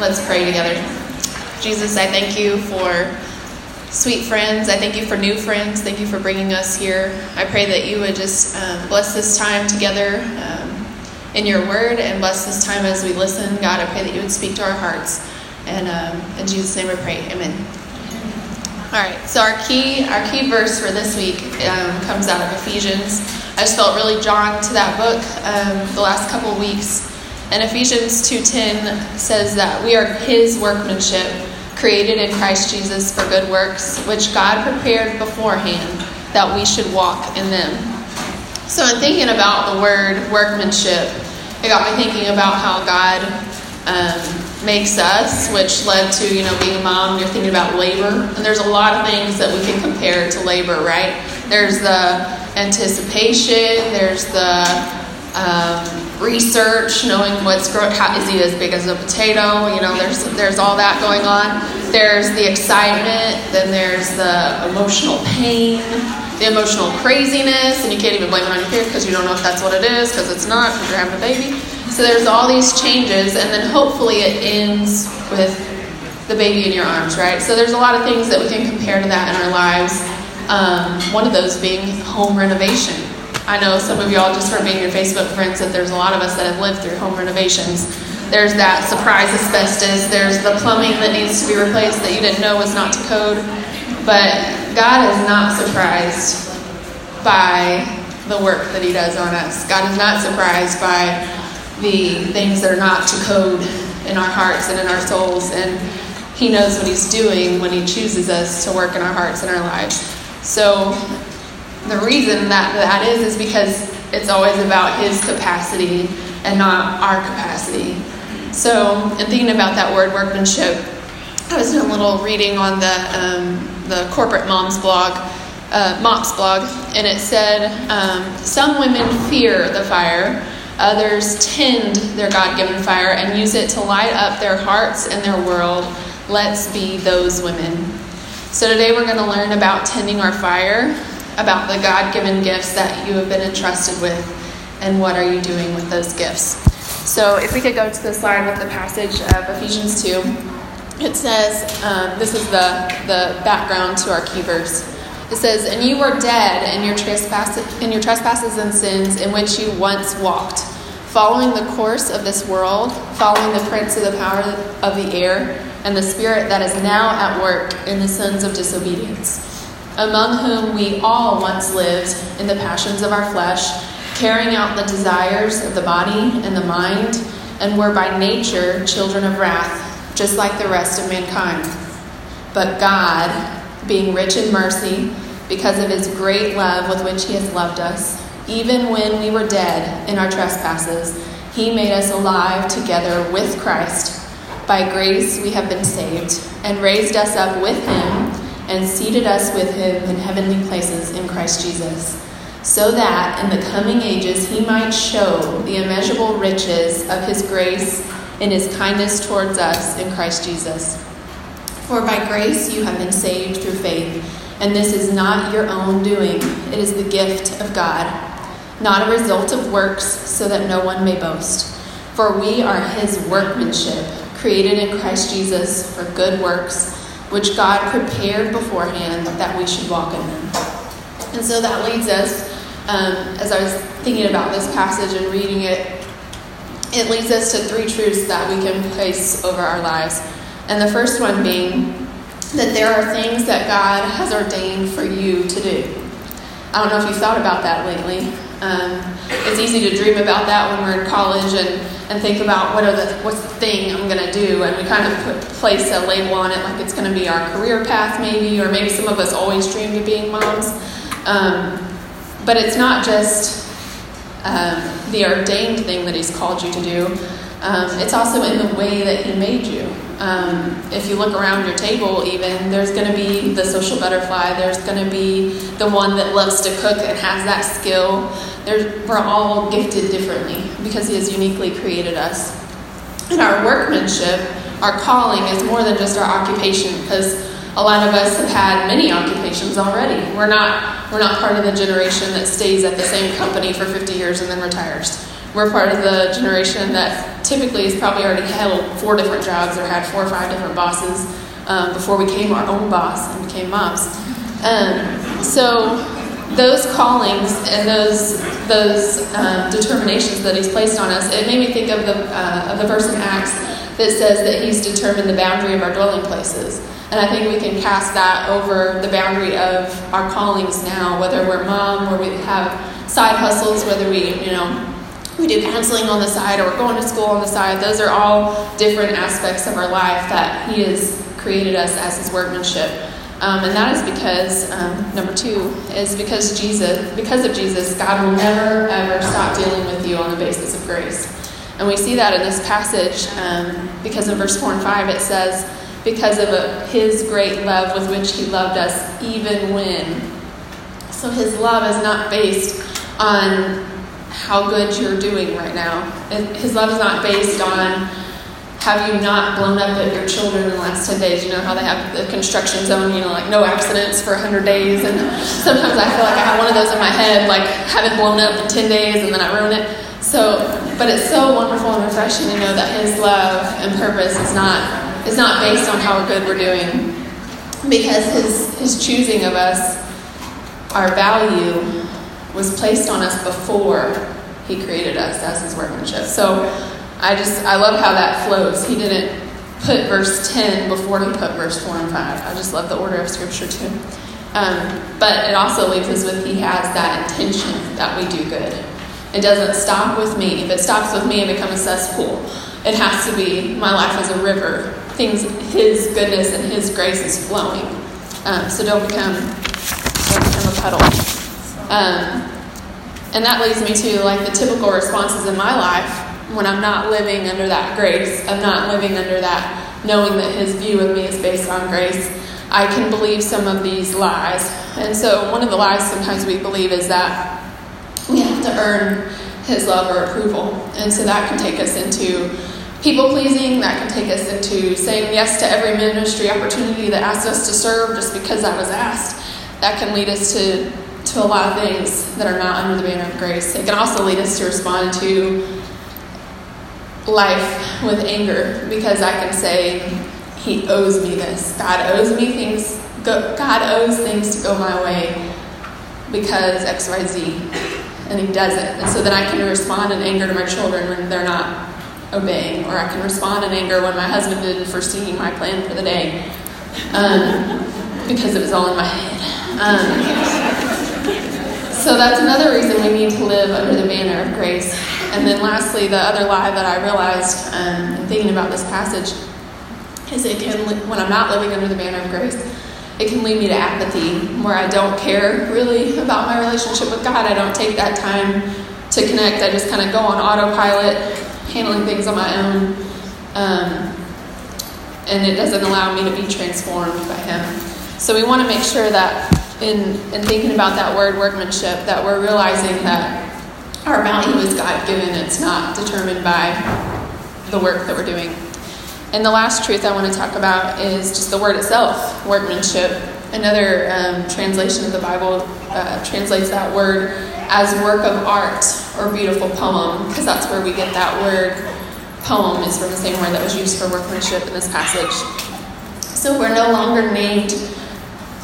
Let's pray together. Jesus, I thank you for sweet friends. I thank you for new friends. Thank you for bringing us here. I pray that you would just um, bless this time together um, in your word and bless this time as we listen. God, I pray that you would speak to our hearts. And um, in Jesus' name we pray. Amen. All right, so our key our key verse for this week um, comes out of Ephesians. I just felt really drawn to that book um, the last couple weeks. And Ephesians 2:10 says that we are His workmanship, created in Christ Jesus for good works, which God prepared beforehand that we should walk in them. So, in thinking about the word workmanship, it got me thinking about how God um, makes us, which led to you know being a mom. You're thinking about labor, and there's a lot of things that we can compare to labor, right? There's the anticipation. There's the um, research, knowing what's growing. How, is he as big as a potato? You know, there's there's all that going on. There's the excitement. Then there's the emotional pain, the emotional craziness, and you can't even blame it on your kid because you don't know if that's what it is because it's not because you're having a baby. So there's all these changes, and then hopefully it ends with the baby in your arms, right? So there's a lot of things that we can compare to that in our lives. Um, one of those being home renovation I know some of y'all just from being your Facebook friends that there's a lot of us that have lived through home renovations. There's that surprise asbestos. There's the plumbing that needs to be replaced that you didn't know was not to code. But God is not surprised by the work that He does on us. God is not surprised by the things that are not to code in our hearts and in our souls. And He knows what He's doing when He chooses us to work in our hearts and our lives. So the reason that that is is because it's always about his capacity and not our capacity. So, in thinking about that word workmanship, I was doing a little reading on the um, the corporate moms blog, uh, mops blog, and it said um, some women fear the fire, others tend their God-given fire and use it to light up their hearts and their world. Let's be those women. So today we're going to learn about tending our fire about the God given gifts that you have been entrusted with and what are you doing with those gifts. So, if we could go to the slide with the passage of Ephesians 2, it says, um, this is the, the background to our key verse. It says, And you were dead in your, in your trespasses and sins in which you once walked, following the course of this world, following the prince of the power of the air, and the spirit that is now at work in the sons of disobedience among whom we all once lived in the passions of our flesh, carrying out the desires of the body and the mind, and were by nature children of wrath, just like the rest of mankind. But God, being rich in mercy, because of his great love with which he has loved us, even when we were dead in our trespasses, he made us alive together with Christ. By grace we have been saved, and raised us up with him and seated us with him in heavenly places in Christ Jesus, so that in the coming ages he might show the immeasurable riches of his grace in his kindness towards us in Christ Jesus. For by grace you have been saved through faith, and this is not your own doing, it is the gift of God, not a result of works, so that no one may boast. For we are his workmanship, created in Christ Jesus for good works which God prepared beforehand that we should walk in them. And so that leads us, um, as I was thinking about this passage and reading it, it leads us to three truths that we can place over our lives. And the first one being that there are things that God has ordained for you to do. I don't know if you've thought about that lately. Um, it's easy to dream about that when we're in college and and think about what are the what's the thing I'm going to do, and we kind of put, place a label on it, like it's going to be our career path, maybe, or maybe some of us always dreamed of being moms. Um, but it's not just um, the ordained thing that He's called you to do. Um, it's also in the way that He made you. Um, if you look around your table, even, there's going to be the social butterfly, there's going to be the one that loves to cook and has that skill. There's, we're all gifted differently because He has uniquely created us. And our workmanship, our calling, is more than just our occupation because a lot of us have had many occupations already. We're not, we're not part of the generation that stays at the same company for 50 years and then retires we're part of the generation that typically has probably already held four different jobs or had four or five different bosses um, before we became our own boss and became moms. Um, so those callings and those those um, determinations that He's placed on us, it made me think of the uh, of the verse in Acts that says that He's determined the boundary of our dwelling places. And I think we can cast that over the boundary of our callings now, whether we're mom, or we have side hustles, whether we, you know, we do counseling on the side or we're going to school on the side. Those are all different aspects of our life that He has created us as His workmanship. Um, and that is because, um, number two, is because Jesus, because of Jesus, God will never ever stop dealing with you on the basis of grace. And we see that in this passage um, because in verse 4 and 5 it says, because of a, his great love with which he loved us, even when. So his love is not based on how good you're doing right now. His love is not based on have you not blown up at your children in the last 10 days? You know how they have the construction zone, you know, like no accidents for 100 days. And sometimes I feel like I have one of those in my head, like haven't blown up in 10 days and then I ruin it. So, but it's so wonderful and refreshing to know that His love and purpose is not is not based on how good we're doing, because His His choosing of us, our value, was placed on us before He created us as His workmanship. So I just, I love how that flows. He didn't put verse 10 before he put verse 4 and 5. I just love the order of Scripture too. Um, but it also leaves us with he has that intention that we do good. It doesn't stop with me. If it stops with me, it becomes a cesspool. It has to be my life is a river. Things, His goodness and His grace is flowing. Um, so don't become, don't become a puddle. Um, and that leads me to like the typical responses in my life when I'm not living under that grace, I'm not living under that knowing that his view of me is based on grace, I can believe some of these lies. And so, one of the lies sometimes we believe is that we have to earn his love or approval. And so, that can take us into people pleasing, that can take us into saying yes to every ministry opportunity that asks us to serve just because I was asked. That can lead us to, to a lot of things that are not under the banner of grace. It can also lead us to respond to life with anger because I can say, He owes me this. God owes me things. God owes things to go my way because X, Y, Z. And He does it. And so then I can respond in anger to my children when they're not obeying, or I can respond in anger when my husband didn't foresee my plan for the day um, because it was all in my head. Um, so that's another reason we need to live under the banner of grace and then lastly, the other lie that I realized um, in thinking about this passage is it can, when I'm not living under the banner of grace, it can lead me to apathy, where I don't care really about my relationship with God. I don't take that time to connect. I just kind of go on autopilot, handling things on my own. Um, and it doesn't allow me to be transformed by Him. So we want to make sure that in, in thinking about that word workmanship, that we're realizing that our value is God given, it's not determined by the work that we're doing. And the last truth I want to talk about is just the word itself workmanship. Another um, translation of the Bible uh, translates that word as work of art or beautiful poem, because that's where we get that word. Poem is from the same word that was used for workmanship in this passage. So we're no longer named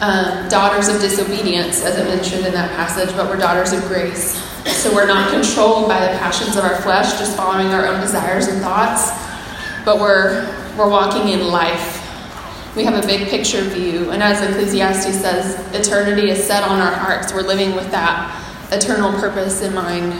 um, daughters of disobedience, as I mentioned in that passage, but we're daughters of grace. So we're not controlled by the passions of our flesh, just following our own desires and thoughts, but we're, we're walking in life. We have a big picture view, and as Ecclesiastes says, eternity is set on our hearts. We're living with that eternal purpose in mind.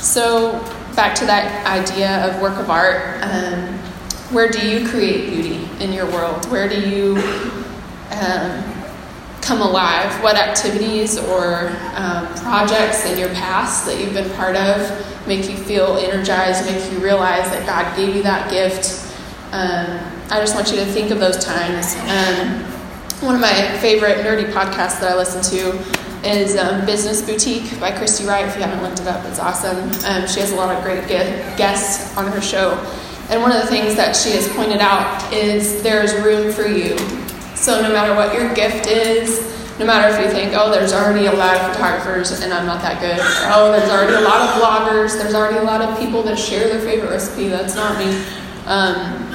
So, back to that idea of work of art. Um, where do you create beauty in your world? Where do you um, come alive? What activities or um, projects in your past that you've been part of make you feel energized, make you realize that God gave you that gift? Um, I just want you to think of those times. Um, one of my favorite nerdy podcasts that I listen to is um, Business Boutique by Christy Wright. If you haven't looked it up, it's awesome. Um, she has a lot of great guests on her show. And one of the things that she has pointed out is there's room for you so, no matter what your gift is, no matter if you think, oh, there's already a lot of photographers and I'm not that good, or oh, there's already a lot of bloggers, there's already a lot of people that share their favorite recipe, that's not me. Um,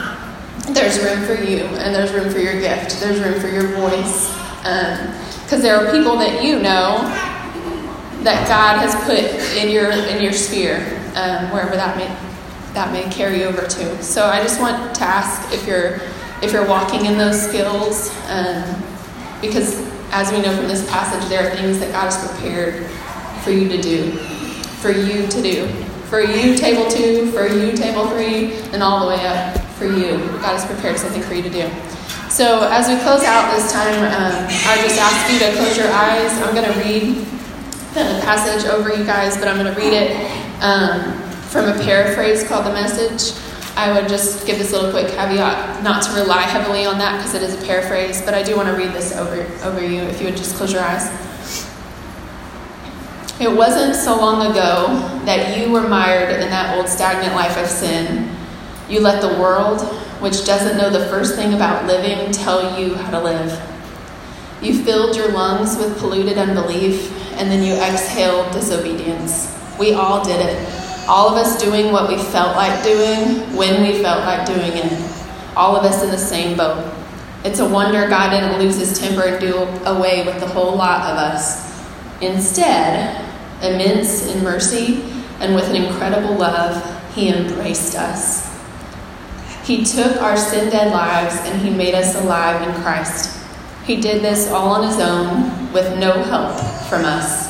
there's room for you, and there's room for your gift, there's room for your voice. Because um, there are people that you know that God has put in your in your sphere, um, wherever that may that may carry over to. So I just want to ask if you're if you're walking in those skills, um, because as we know from this passage, there are things that God has prepared for you to do, for you to do, for you table two, for you table three, and all the way up for you. God has prepared something for you to do. So as we close out this time, um, I just ask you to close your eyes. I'm going to read the passage over you guys, but I'm going to read it um, from a paraphrase called The Message. I would just give this little quick caveat not to rely heavily on that because it is a paraphrase, but I do want to read this over, over you if you would just close your eyes. It wasn't so long ago that you were mired in that old stagnant life of sin. You let the world, which doesn't know the first thing about living, tell you how to live. You filled your lungs with polluted unbelief, and then you exhaled disobedience. We all did it all of us doing what we felt like doing when we felt like doing it. All of us in the same boat. It's a wonder God didn't lose his temper and do away with the whole lot of us. Instead, immense in mercy and with an incredible love, he embraced us. He took our sin dead lives and he made us alive in Christ. He did this all on his own with no help from us.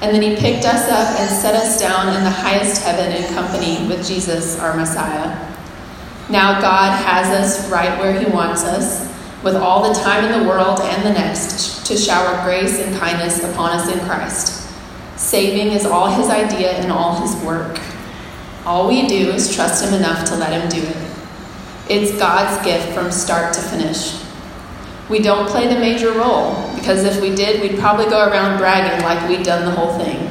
And then he picked us up and set us down in the highest heaven in company with Jesus, our Messiah. Now God has us right where he wants us, with all the time in the world and the next, to shower grace and kindness upon us in Christ. Saving is all his idea and all his work. All we do is trust him enough to let him do it. It's God's gift from start to finish. We don't play the major role because if we did, we'd probably go around bragging like we'd done the whole thing.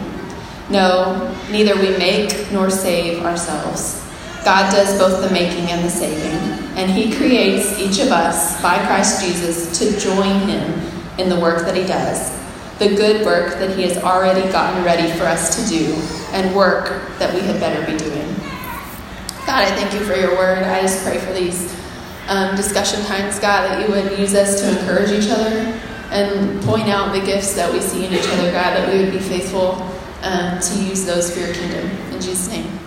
No, neither we make nor save ourselves. God does both the making and the saving, and He creates each of us by Christ Jesus to join Him in the work that He does, the good work that He has already gotten ready for us to do, and work that we had better be doing. God, I thank you for your word. I just pray for these um, discussion times, God, that you would use us to encourage each other and point out the gifts that we see in each other, God, that we would be faithful um, to use those for your kingdom. In Jesus' name.